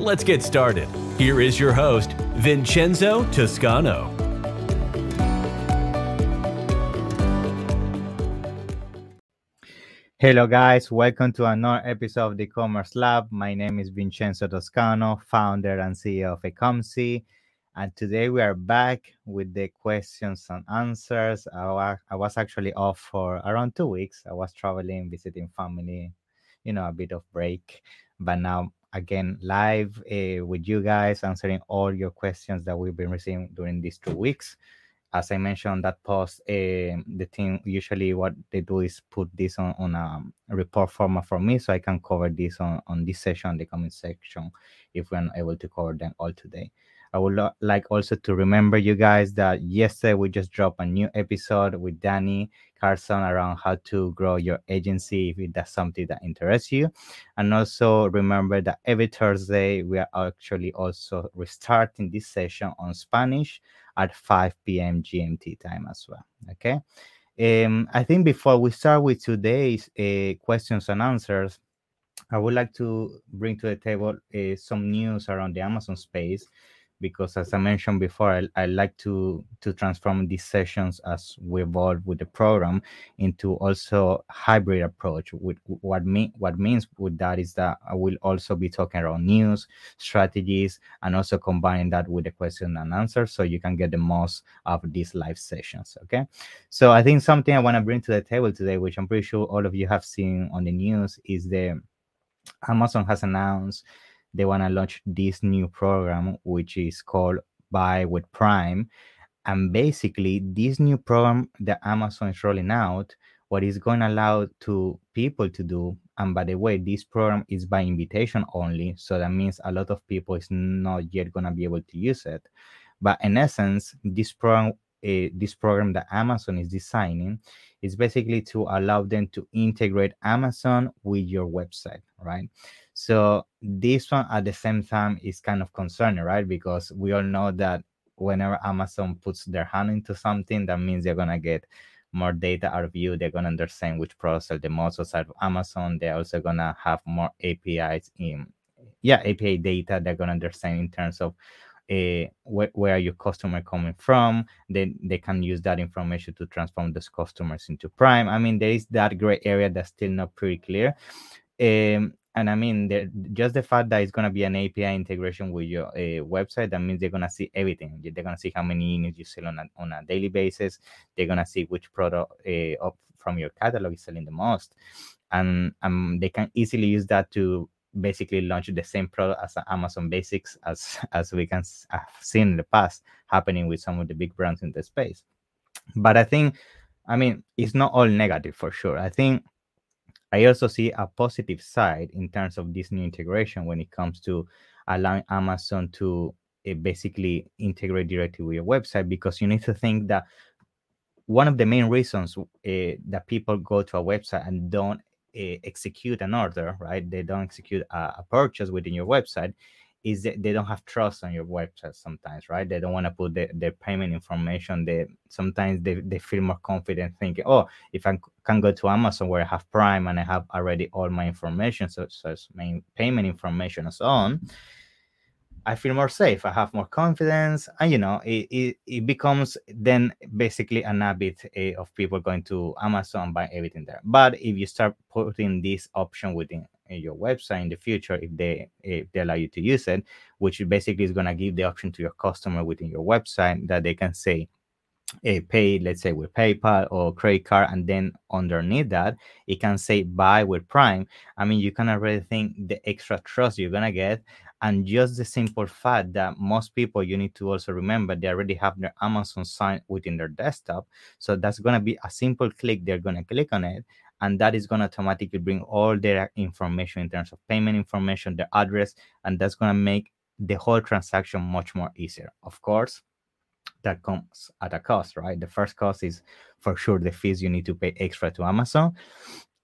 Let's get started. Here is your host, Vincenzo Toscano. Hello, guys. Welcome to another episode of the Commerce Lab. My name is Vincenzo Toscano, founder and CEO of Ecomcy. And today we are back with the questions and answers. I, I was actually off for around two weeks. I was traveling, visiting family, you know, a bit of break. But now, again, live uh, with you guys, answering all your questions that we've been receiving during these two weeks as I mentioned on that post, uh, the team usually what they do is put this on, on a report format for me so I can cover this on, on this session, the comment section, if we're not able to cover them all today. I would lo- like also to remember you guys that yesterday we just dropped a new episode with Danny Carson around how to grow your agency if that's something that interests you. And also remember that every Thursday we are actually also restarting this session on Spanish at 5 p.m. GMT time as well. Okay. Um, I think before we start with today's uh, questions and answers, I would like to bring to the table uh, some news around the Amazon space because as I mentioned before, I, I, like to to transform these sessions as we evolve with the program into also hybrid approach. With what me what means with that is that I will also be talking around news, strategies, and also combining that with the question and answer, so you can get the most of these live sessions. Okay, so I think something I want to bring to the table today, which I'm pretty sure all of you have seen on the news, is the Amazon has announced they want to launch this new program which is called buy with prime. And basically this new program that amazon is rolling out what is going to allow to people to do and by the way this program is by invitation only so that means a lot of people is not yet going to be able to use it. But in essence this program uh, this program that amazon is designing is basically to allow them to integrate amazon with your website right so this one at the same time is kind of concerning, right? Because we all know that whenever Amazon puts their hand into something, that means they're gonna get more data out of you. They're gonna understand which products are the most outside of Amazon. They're also gonna have more APIs in, yeah, API data. They're gonna understand in terms of uh, wh- where your customer coming from. Then they can use that information to transform those customers into Prime. I mean, there is that gray area that's still not pretty clear. Um, and I mean, just the fact that it's to be an API integration with your uh, website, that means they're to see everything. They're to see how many units you sell on a, on a daily basis. They're to see which product uh, from your catalog is selling the most. And um, they can easily use that to basically launch the same product as Amazon Basics, as, as we can have seen in the past happening with some of the big brands in the space. But I think, I mean, it's not all negative for sure. I think I also see a positive side in terms of this new integration when it comes to allowing Amazon to uh, basically integrate directly with your website because you need to think that one of the main reasons uh, that people go to a website and don't uh, execute an order, right? They don't execute a, a purchase within your website is that they don't have trust on your website sometimes, right? They don't want to put the, their payment information. They sometimes they, they feel more confident thinking, oh, if I can go to Amazon where I have Prime and I have already all my information, such as my payment information and so on, I feel more safe. I have more confidence, and you know, it, it, it becomes then basically an habit uh, of people going to Amazon and buying everything there. But if you start putting this option within your website in the future if they if they allow you to use it which basically is going to give the option to your customer within your website that they can say a pay let's say with paypal or credit card and then underneath that it can say buy with prime. I mean you can already think the extra trust you're gonna get and just the simple fact that most people you need to also remember they already have their amazon sign within their desktop so that's going to be a simple click they're going to click on it and that is going to automatically bring all their information in terms of payment information their address and that's going to make the whole transaction much more easier. Of course, that comes at a cost, right? The first cost is for sure the fees you need to pay extra to Amazon.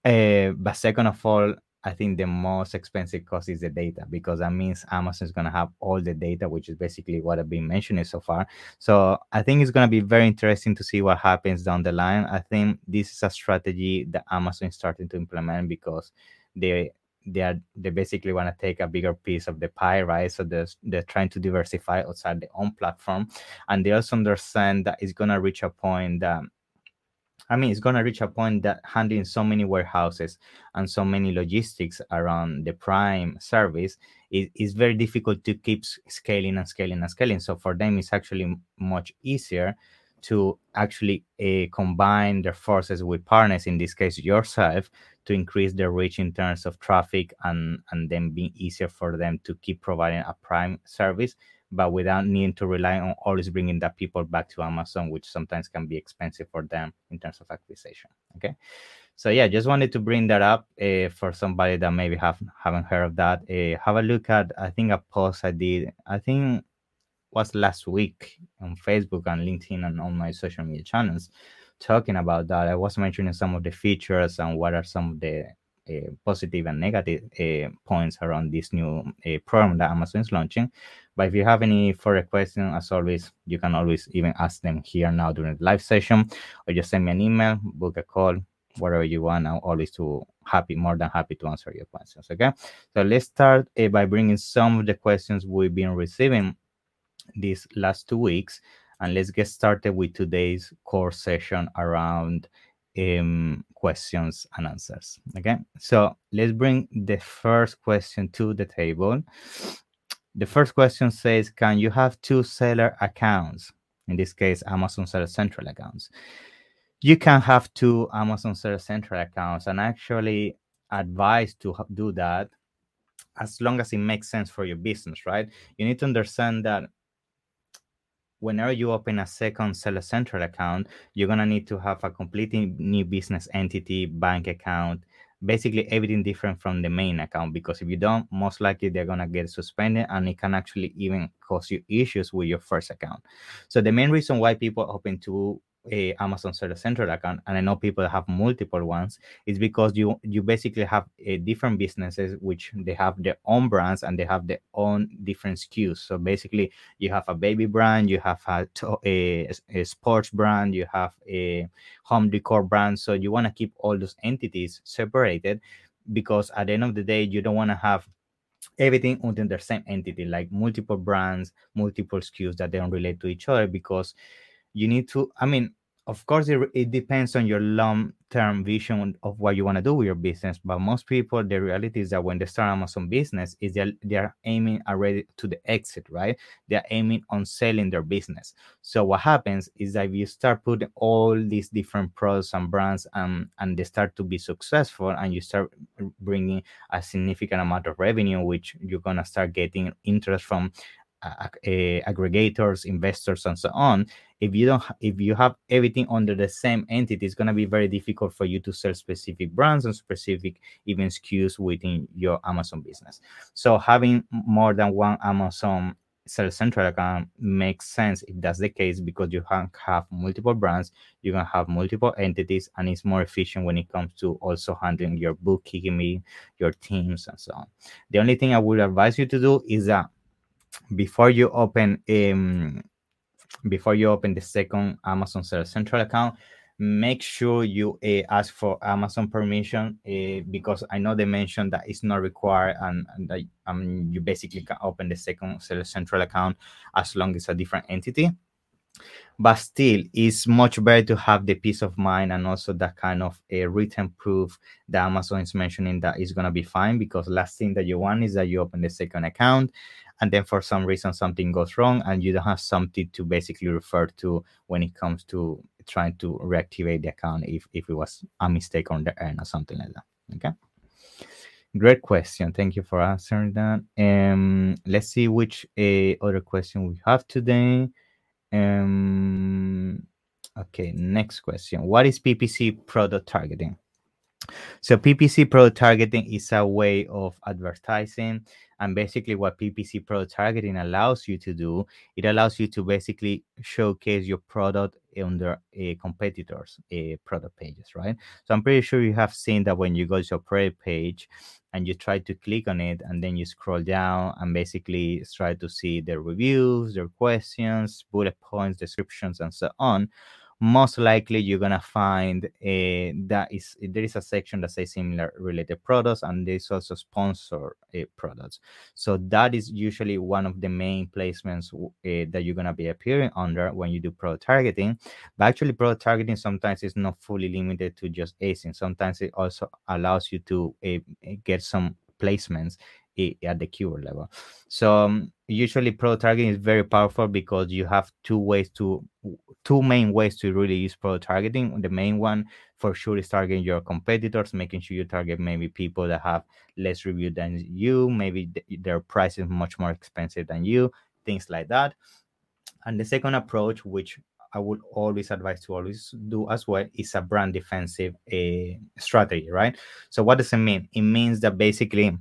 Uh, but second of all, I think the most expensive cost is the data because that means Amazon is going to have all the data, which is basically what I've been mentioning so far. So I think it's going to be very interesting to see what happens down the line. I think this is a strategy that Amazon is starting to implement because they they are they basically want to take a bigger piece of the pie, right? So they're, they're trying to diversify outside their own platform, and they also understand that it's going to reach a point that I mean, it's going to reach a point that handling so many warehouses and so many logistics around the Prime service is, is very difficult to keep scaling and scaling and scaling. So for them, it's actually much easier to actually uh, combine their forces with partners, in this case yourself, to increase their reach in terms of traffic and, and then being easier for them to keep providing a Prime service but without needing to rely on always bringing that people back to Amazon, which sometimes can be expensive for them in terms of acquisition. Okay, so yeah, just wanted to bring that up uh, for somebody that maybe have haven't heard of that. Uh, have a look at I think a post I did. I think was last week on Facebook and LinkedIn and on my social media channels talking about that. I was mentioning some of the features and what are some of the positive and negative uh, points around this new uh, program that Amazon is launching. But if you have any further questions, as always, you can always even ask them here now during the live session, or just send me an email, book a call, whatever you want. I'm always too happy, more than happy to answer your questions. Okay, so let's start uh, by bringing some of the questions we've been receiving these last two weeks, and let's get started with today's core session around um, questions and answers. Okay, so let's bring the first question to the table the first question says, can you have two seller accounts? In this case, Amazon Seller Central accounts. You can have two Amazon Seller Central accounts and actually advise to do that as long as it makes sense for your business, right? You need to understand that whenever you open a second Seller Central account, you're going to need to have a completely new business entity, bank account, basically everything different from the main account because if you don't most likely they're going to get suspended and it can actually even cause you issues with your first account. So the main reason why people open two a Amazon Seller Central account, and I know people have multiple ones, is because you you basically have a different businesses which they have their own brands and they have their own different SKUs. So basically, you have a baby brand, you have a, a, a sports brand, you have a home decor brand. So you want to keep all those entities separated because at the end of the day, you don't want to have everything within the same entity, like multiple brands, multiple SKUs that they don't relate to each other because you need to i mean of course it, it depends on your long term vision of what you want to do with your business but most people the reality is that when they start amazon business is they're, they're aiming already to the exit right they're aiming on selling their business so what happens is that if you start putting all these different products and brands and and they start to be successful and you start bringing a significant amount of revenue which you're going to start getting interest from uh, aggregators, investors, and so on. If you don't, if you have everything under the same entity, it's going to be very difficult for you to sell specific brands and specific even SKUs within your Amazon business. So having more than one Amazon Seller Central account makes sense if that's the case because you can have multiple brands, you can have multiple entities, and it's more efficient when it comes to also handling your bookkeeping, your teams, and so on. The only thing I would advise you to do is that before you open um, before you open the second Amazon Seller Central account, make sure you uh, ask for Amazon permission uh, because I know they mentioned that it's not required and, and that um, you basically can open the second Seller Central account as long as it's a different entity. But still, it's much better to have the peace of mind and also that kind of a written proof that Amazon is mentioning that going to be fine because last thing that you want is that you open the second account and then for some reason something goes wrong and you don't have something to basically refer to when it comes to trying to reactivate the account if, if it was a mistake on the end or something like that. Okay? Great question. Thank you for answering that. Um let's see which uh, other question we have today. Um okay next question. What is ppc product targeting So PPC pro targeting is a way of advertising and basically what PPC pro targeting allows you to do, it allows you to basically showcase your product under a competitors' a product pages, right? So I'm pretty sure you have seen that when you go to a product page and you try to click on it and then you scroll down and basically try to see their reviews, their questions, bullet points, descriptions, and so on most likely you're gonna find a, that is there is a section that says similar related products and there's also sponsor uh, products. So that is usually one of the main placements uh, that you're gonna be appearing under when you do product targeting. But actually product targeting sometimes is not fully limited to just ASINs sometimes it also allows you to get some placements at the keyword level. So um, usually product targeting is very powerful because you have two ways to two main ways to really use product targeting. The main one for sure is targeting your competitors, making sure you target maybe people that have less review than you, maybe th- their price is much more expensive than you, things like that. And the second approach, which I would always advise to always do as well is a brand defensive uh, strategy, right? So what does it mean? It means that basically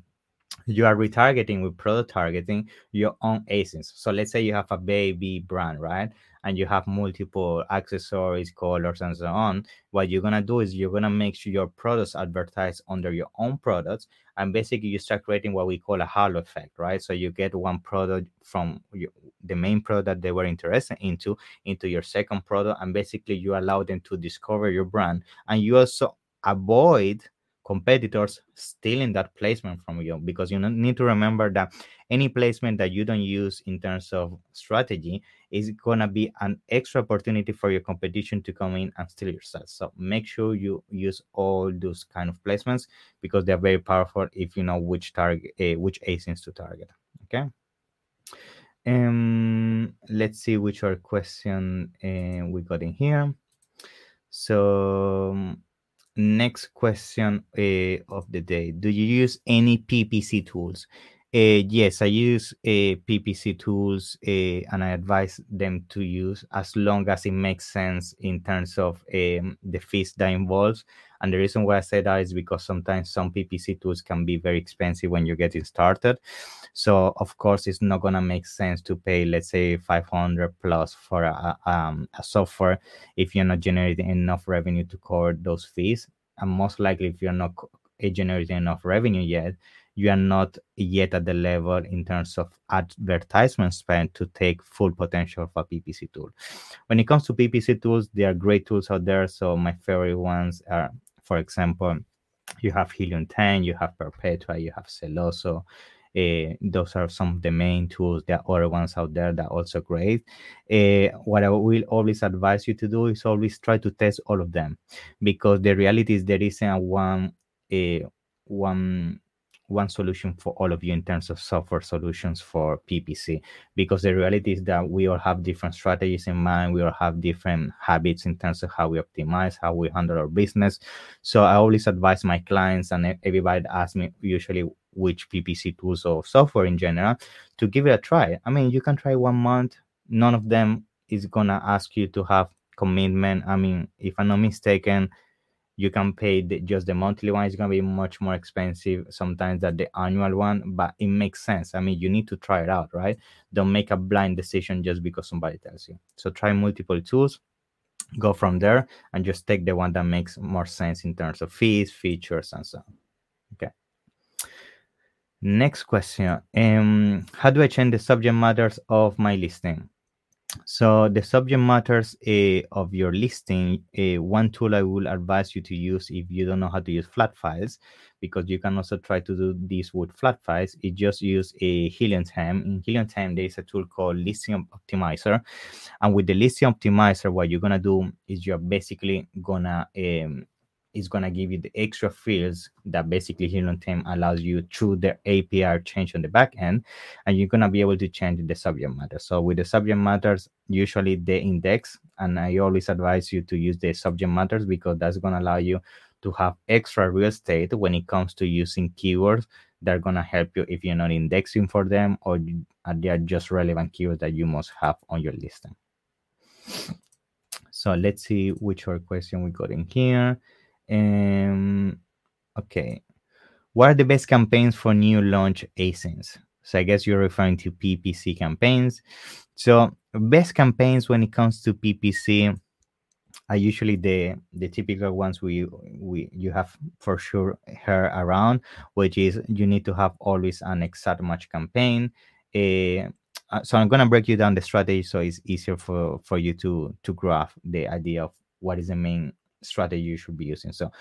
you are retargeting with product targeting your own ASINs. So let's say you have a baby brand, right? And you have multiple accessories, colors, and so on. What you're gonna do is you're gonna make sure your products advertise under your own products, and basically you start creating what we call a halo effect, right? So you get one product from your, the main product they were interested into into your second product, and basically you allow them to discover your brand, and you also avoid competitors stealing that placement from you because you need to remember that any placement that you don't use in terms of strategy is going to be an extra opportunity for your competition to come in and steal your sales. So make sure you use all those kind of placements because they're very powerful if you know which target uh, which asins to target okay? Um let's see which other question uh, we got in here. So next question uh, of the day. Do you use any ppc tools? Uh, yes i use uh, ppc tools and i advise them to use as long as it makes sense in terms of um, the fees that involves and the reason why i say that is because sometimes some ppc tools can be very expensive when you're getting started so of course it's not going to make sense to pay let's say 500 plus for a, um, a software if you're not generating enough revenue to cover those fees and most likely if you're not generating enough revenue yet you are not yet at the level in terms of advertisement spend to take full potential of a PPC tool. When it comes to PPC tools, there are great tools out there. So my favorite ones are, for example, you have Helium 10, you have Perpetua, you have Sellozo, uh, those are some of the main tools. There are other ones out there that are also great. Uh, what I will always advise you to do is always try to test all of them, because the reality is there isn't one uh, one one solution for all of you in terms of software solutions for PPC because the reality is that we all have different strategies in mind. We all have different habits in terms of how we optimize, how we handle our business. So I always advise my clients and everybody asks me usually which PPC tools or software in general to give it a try. I mean, you can try one month. None of them is gonna ask you to have commitment. I mean, if I'm not mistaken, you can pay the, just the monthly one it's going to be much more expensive sometimes than the annual one but it makes sense. I mean you need to try it out right? Don't make a blind decision just because somebody tells you. So try multiple tools go from there and just take the one that makes more sense in terms of fees features and so on. Okay. Next question. Um how do i change the subject matters of my listing so the subject matters uh, of your listing, uh, one tool I will advise you to use if you don't know how to use flat files, because you can also try to do this with flat files, is just use a Helium 10. In Helium 10, there is a tool called Listing Optimizer. And with the Listing Optimizer, what you're gonna do is you're basically gonna um, is going to give you the extra fields that basically Helium 10 allows you through the API change on the back end, and you're going to be able to change the subject matter. So with the subject matters, usually the index, and I always advise you to use the subject matters because that's going to allow you to have extra real estate when it comes to using keywords that are going to help you if you're not indexing for them or they are just relevant keywords that you must have on your listing. So let's see which other question we got in here. Um, Okay. What are the best campaigns for new launch ASINs? So I guess you're referring to PPC campaigns. So best campaigns when it comes to PPC are usually the the typical ones we we you have for sure heard around, which is you need to have always an exact match campaign. Uh, so I'm gonna break you down the strategy so it's easier for for you to to grasp the idea of what is the main strategy you should be using. So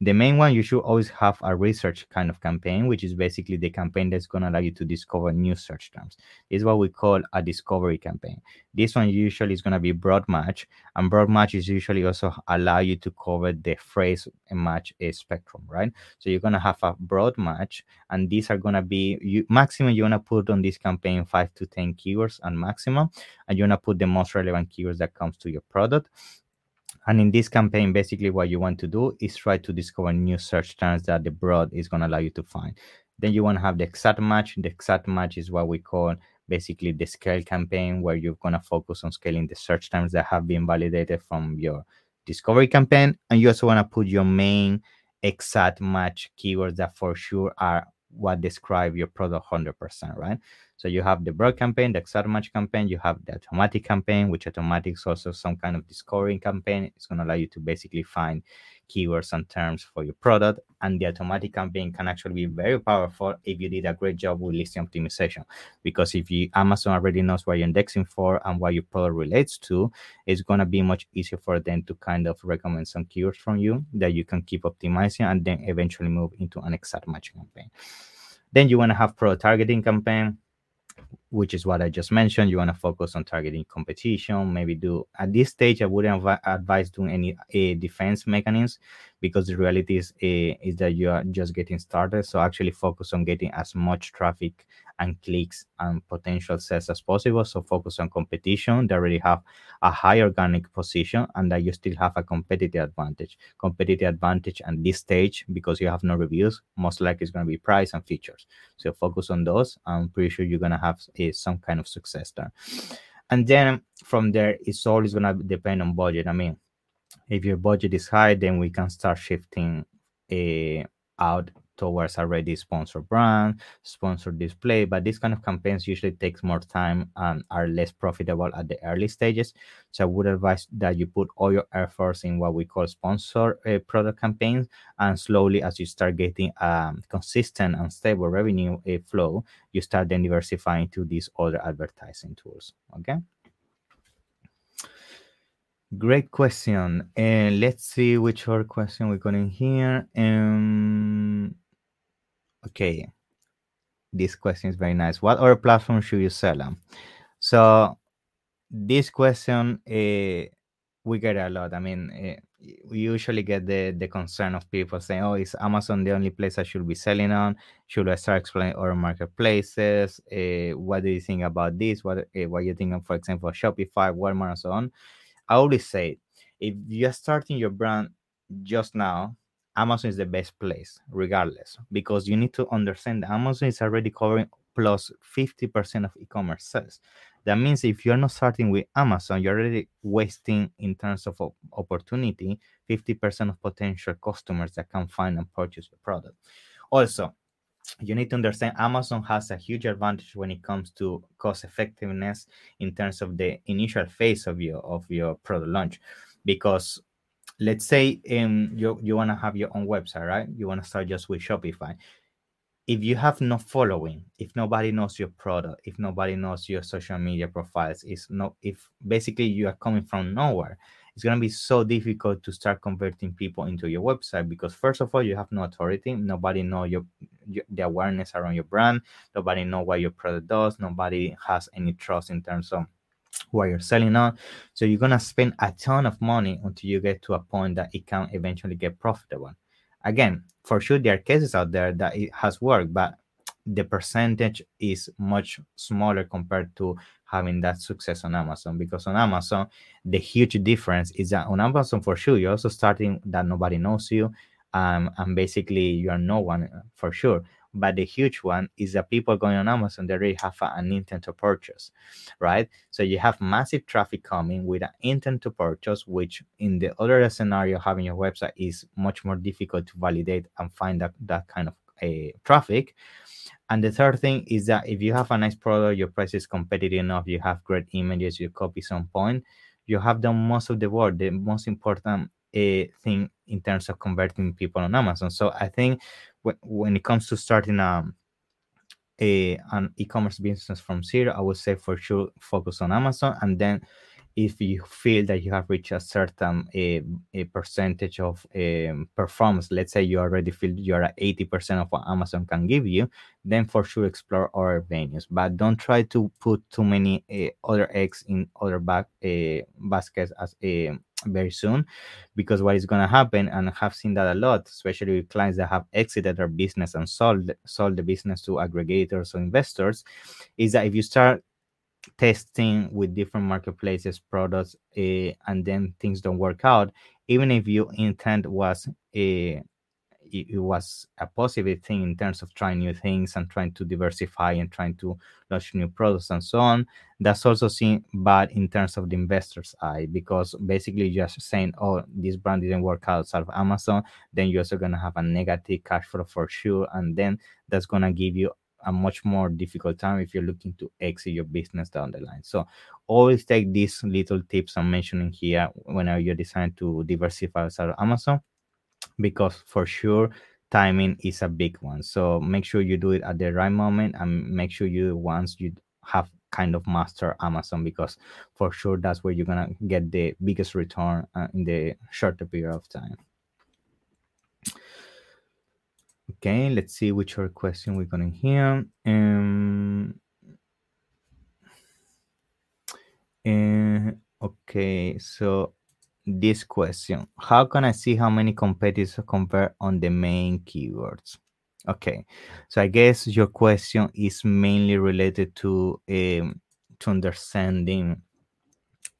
the main one, you should always have a research kind of campaign, which is basically the campaign that's going to allow you to discover new search terms. This is what we call a discovery campaign. This one usually is going to be broad match, and broad match is usually also allow you to cover the phrase and match a spectrum, right? So you're going to have a broad match, and these are going to be you maximum you want to put on this campaign five to ten keywords and maximum, and you want to put the most relevant keywords that comes to your product and in this campaign, basically what you want to do is try to discover new search terms that the broad is going to allow you to find. Then you want to have the exact match. The exact match is what we call basically the scale campaign, where you're going to focus on scaling the search terms that have been validated from your discovery campaign. And you also want to put your main exact match keywords that for sure are what describe your product 100%, right? So you have the broad campaign, the exact match campaign, you have the automatic campaign, which automatic is also some kind of discovering campaign. It's going to allow you to basically find keywords and terms for your product. And the automatic campaign can actually be very powerful if you did a great job with listing optimization. Because if you Amazon already knows what you're indexing for and what your product relates to, it's gonna be much easier for them to kind of recommend some keywords from you that you can keep optimizing and then eventually move into an exact match campaign. Then you want to have pro targeting campaign which is what I just mentioned. You want to focus on targeting competition. Maybe do at this stage, I wouldn't adv- advise doing any uh, defense mechanisms because the reality is uh, is that you are just getting started. So actually focus on getting as much traffic and clicks and potential sales as possible. So focus on competition that already have a high organic position and that you still have a competitive advantage. Competitive advantage at this stage because you have no reviews, most likely it's going to be price and features. So focus on those. I'm pretty sure you're going to have uh, some kind of success there. And then from there, it's always going to depend on budget. I mean, if your budget is high, then we can start shifting uh, out towards a ready sponsor brand, sponsor display. But these kind of campaigns usually takes more time and are less profitable at the early stages. So I would advise that you put all your efforts in what we call sponsor uh, product campaigns, and slowly as you start getting um, consistent and stable revenue uh, flow, you start then diversifying to these other advertising tools. Okay. Great question. And uh, let's see which other question we got in here. Um, okay. This question is very nice. What other platform should you sell on? So this question uh, we get a lot. I mean uh, we usually get the the concern of people saying oh is amazon the only place i should be selling on? Should i start exploring other marketplaces? Uh, what do you think about this? What what you think of for example shopify walmart and so on i always say if you're starting your brand just now Amazon is the best place, regardless, because you need to understand that Amazon is already covering plus 50% of e-commerce sales. That means if you're not starting with Amazon, you're already wasting in terms of opportunity 50% of potential customers that can find and purchase your product. Also, you need to understand Amazon has a huge advantage when it comes to cost effectiveness in terms of the initial phase of your of your product launch because let's say um, you, you want to have your own website, right? You want to start just with Shopify. If you have no following, if nobody knows your product, if nobody knows your social media profiles, is no if basically you are coming from nowhere, it's gonna be so difficult to start converting people into your website because first of all you have no authority, nobody know your the awareness around your brand, nobody know what your product does, nobody has any trust in terms of what you're selling on. So you're gonna spend a ton of money until you get to a point that it can eventually get profitable. Again, for sure there are cases out there that it has worked, but the percentage is much smaller compared to having that success on Amazon because on Amazon the huge difference is that on Amazon for sure you're also starting that nobody knows you um, and basically you are no one for sure but the huge one is that people going on Amazon, they already have an intent to purchase, right? So you have massive traffic coming with an intent to purchase, which in the other scenario, having your website is much more difficult to validate and find that, that kind of a traffic. And the third thing is that if you have a nice product, your price is competitive enough, you have great images, your copy on point, you have done most of the work. The most important uh, thing in terms of converting people on Amazon. So I think w- when it comes to starting a, a an e-commerce business from zero, I would say for sure focus on Amazon, and then if you feel that you have reached a certain a, a percentage of um, performance let's say you already feel you're at 80% of what amazon can give you then for sure explore other venues. But don't try to put too many uh, other eggs in other back uh, baskets as very soon because what is going to happen and i have seen that a lot especially with clients that have exited their business and sold sold the business to aggregators or investors is that if you start testing with different marketplaces products uh, and then things don't work out even if your intent was a it, it was a positive thing in terms of trying new things and trying to diversify and trying to launch new products and so on that's also seen bad in terms of the investor's eye because basically just saying oh this brand didn't work outside of amazon then you're also going to have a negative cash flow for sure and then that's going to give you a much more difficult time if you're looking to exit your business down the line. So always take these little tips I'm mentioning here whenever you're deciding to diversify outside of Amazon, because for sure timing is a big one. So make sure you do it at the right moment and make sure you once you have kind of master Amazon because for sure that's where you're gonna get the biggest return uh, in the shorter period of time. Okay, let's see which other question we're gonna hear. Um, uh, okay, so this question: How can I see how many competitors convert on the main keywords? Okay, so I guess your question is mainly related to um, to understanding.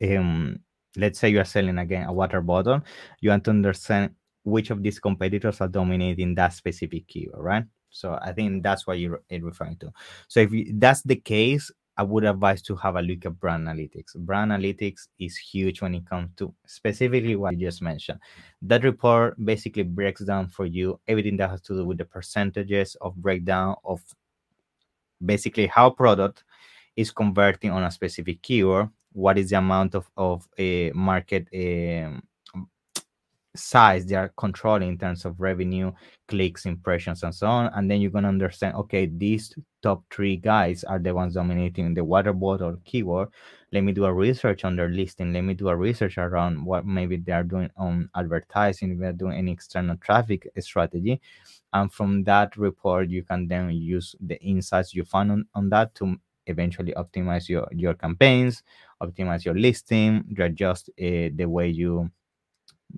Um, let's say you are selling again a water bottle. You want to understand which of these competitors are dominating that specific keyword, right? So I think that's what you're referring to. So if you, that's the case, I would advise to have a look at brand analytics. Brand analytics is huge when it comes to specifically what you just mentioned. That report basically breaks down for you everything that has to do with the percentages of breakdown of basically how product is converting on a specific keyword, what is the amount of, of a market um, size they are controlling in terms of revenue, clicks, impressions, and so on. And then you're gonna understand, okay, these top three guys are the ones dominating the water bottle keyword. Let me do a research on their listing. Let me do a research around what maybe they are doing on advertising, if they're doing any external traffic strategy. And from that report, you can then use the insights you find on, on that to eventually optimize your, your campaigns, optimize your listing, adjust uh, the way you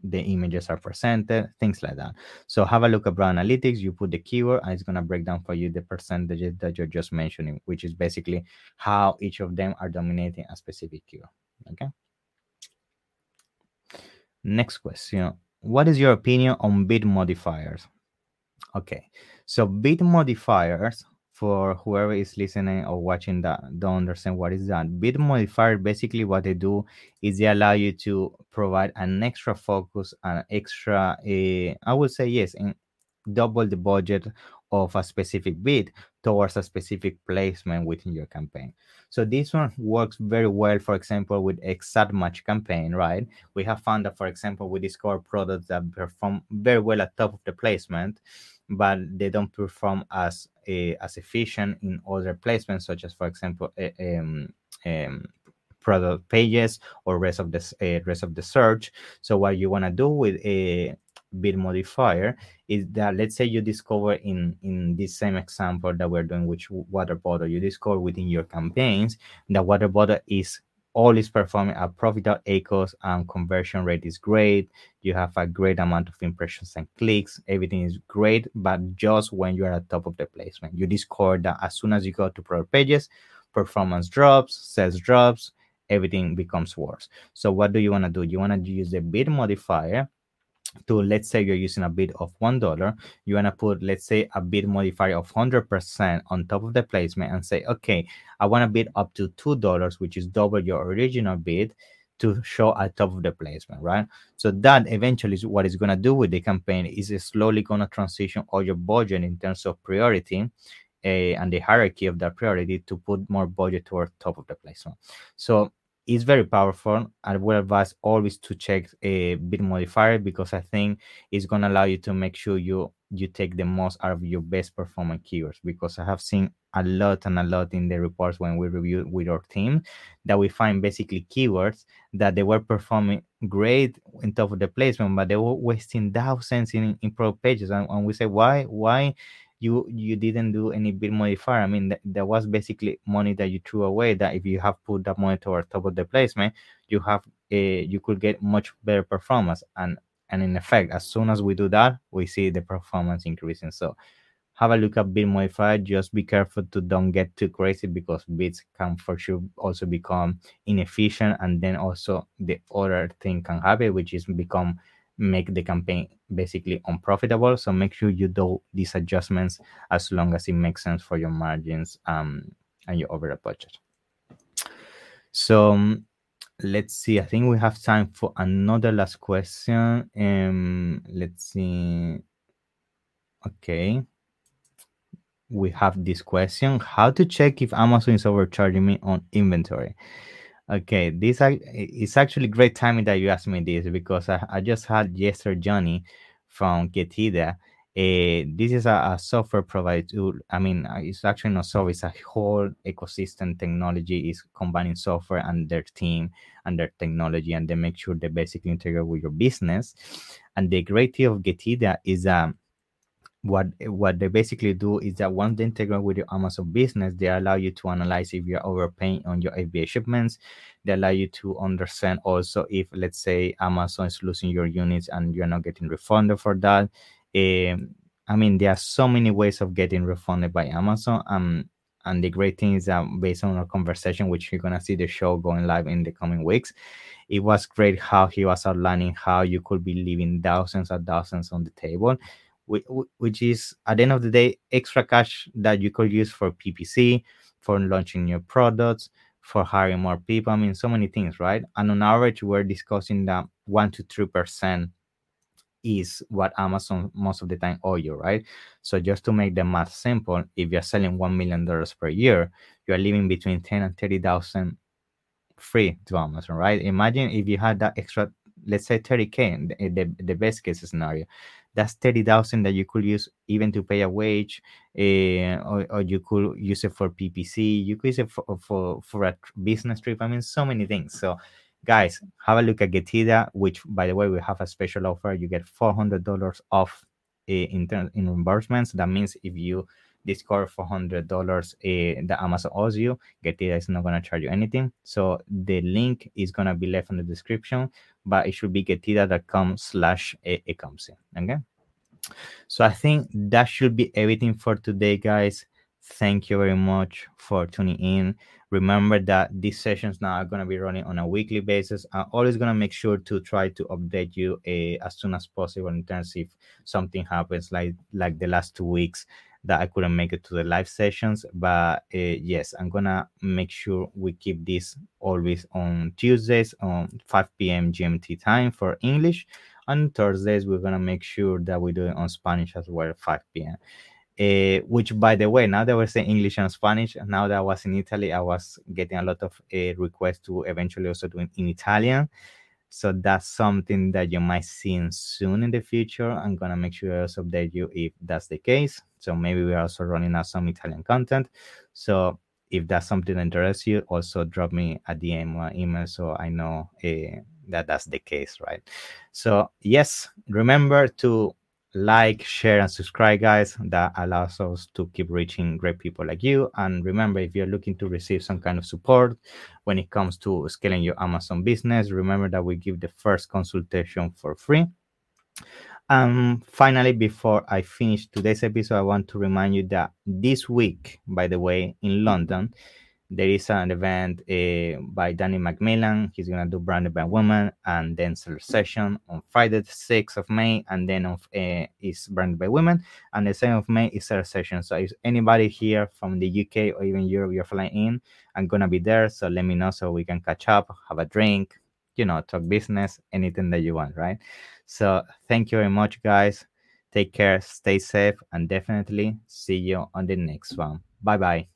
the images are presented, things like that. So have a look at brand analytics. You put the keyword, and it's gonna break down for you the percentages that you're just mentioning, which is basically how each of them are dominating a specific keyword. Okay. Next question: What is your opinion on bid modifiers? Okay, so bid modifiers for whoever is listening or watching that don't understand what is that. Bid modifier basically what they do is they allow you to provide an extra focus an extra uh, i would say yes in double the budget of a specific bid towards a specific placement within your campaign. So this one works very well for example with exact match campaign right? We have found that for example we discover products that perform very well at top of the placement but they don't perform as uh, as efficient in other placements, such as, for example, um, um, product pages or rest of the uh, rest of the search. So what you want to do with a bid modifier is that let's say you discover in in this same example that we're doing which water bottle you discover within your campaigns that water bottle is all is performing at profit.acos and conversion rate is great. You have a great amount of impressions and clicks. Everything is great, but just when you're at top of the placement, you discover that as soon as you go to product pages, performance drops, sales drops, everything becomes worse. So what do you want to do? You want to use the bid modifier to let's say you're using a bid of one dollar you want to put let's say a bid modifier of 100% on top of the placement and say okay i want to bid up to two dollars which is double your original bid to show at top of the placement right? So that eventually is what it's going to do with the campaign is slowly going to transition all your budget in terms of priority uh, and the hierarchy of that priority to put more budget toward top of the placement. So it's very powerful. I would advise always to check a bid modifier because I think it's gonna allow you to make sure you you take the most out of your best performing keywords. Because I have seen a lot and a lot in the reports when we review with our team that we find basically keywords that they were performing great in top of the placement, but they were wasting thousands in, in pro pages. And, and we say why why you you didn't do any bid modifier. I mean, th- that was basically money that you threw away. That if you have put that money toward top of the placement, you have a you could get much better performance. And and in effect, as soon as we do that, we see the performance increasing. So have a look at bid modifier. Just be careful to don't get too crazy because bids can for sure also become inefficient, and then also the other thing can happen, which is become make the campaign basically unprofitable. So make sure you do these adjustments as long as it makes sense for your margins um, and your overall budget. So um, let's see. I think we have time for another last question. Um, let's see. Okay. We have this question: How to check if Amazon is overcharging me on inventory? Okay, this is actually great timing that you asked me this because I, I just had yesterday Johnny from Getida. Uh, this is a, a, software provider. I mean, uh, it's actually not software; it's a whole ecosystem technology. is combining software and their team and their technology, and they make sure they basically integrate with your business. And the great thing of Getida is um, what what they basically do is that once they integrate with your Amazon business, they allow you to analyze if you're overpaying on your FBA shipments. They allow you to understand also if, let's say, Amazon is losing your units and you're not getting refunded for that. Um, I mean, there are so many ways of getting refunded by Amazon. Um, and the great thing is that based on our conversation, which you're gonna see the show going live in the coming weeks, it was great how he was outlining how you could be leaving thousands and thousands on the table which is at the end of the day extra cash that you could use for ppc for launching new products for hiring more people i mean so many things right? And on average we're discussing that 1 to 3 percent is what amazon most of the time owe you right? So just to make the math simple if you're selling 1 million dollars per year you're leaving between 10 and 30000 free to amazon right? Imagine if you had that extra let's say 30k the, the, the best case scenario that's 30,000 that you could use even to pay a wage uh, or, or, you could use it for ppc you could use it for, for, for a business trip i mean so many things. So guys have a look at getida which by the way we have a special offer. You get $400 off uh, in, term, in reimbursements. That means if you discover $400 uh, that amazon owes you getida is not going to charge you anything. So the link is going to be left in the description but it should be getida.com slash ecomcy okay? So i think that should be everything for today guys. Thank you very much for tuning in. Remember that these sessions now are going to be running on a weekly basis. I'm always going to make sure to try to update you uh, as soon as possible in terms if something happens like like the last two weeks that I couldn't make it to the live sessions. But uh, yes, I'm gonna make sure we keep this always on Tuesdays on 5 p.m. GMT time for English. On Thursdays, we're gonna make sure that we do it on Spanish as well, 5 p.m. Uh, eh, which, by the way, now that we're saying English and Spanish, now that I was in Italy, I was getting a lot of uh, requests to eventually also do it in Italian. So that's something that you might see soon in the future. I'm gonna make sure I also update you if that's the case. So maybe we're also running out some Italian content. So if that's something that interests you, also drop me a DM or email so I know uh, that that's the case, right? So yes, remember to like, share, and subscribe, guys. That allows us to keep reaching great people like you. And remember, if you're looking to receive some kind of support when it comes to scaling your Amazon business, remember that we give the first consultation for free. Um, finally, before I finish today's episode, I want to remind you that this week, by the way, in London, there is an event uh, by Danny McMillan. He's gonna do branded by women, and then session on Friday, the sixth of May, and then on uh, is branded by women, and the seventh of May is session. So if anybody here from the UK or even Europe you're flying in, I'm gonna be there. So let me know so we can catch up, have a drink, you know, talk business, anything that you want, right? So thank you very much, guys. Take care, stay safe, and definitely see you on the next one. Bye bye.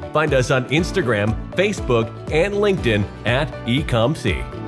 find us on Instagram, Facebook, and LinkedIn at ecomcy.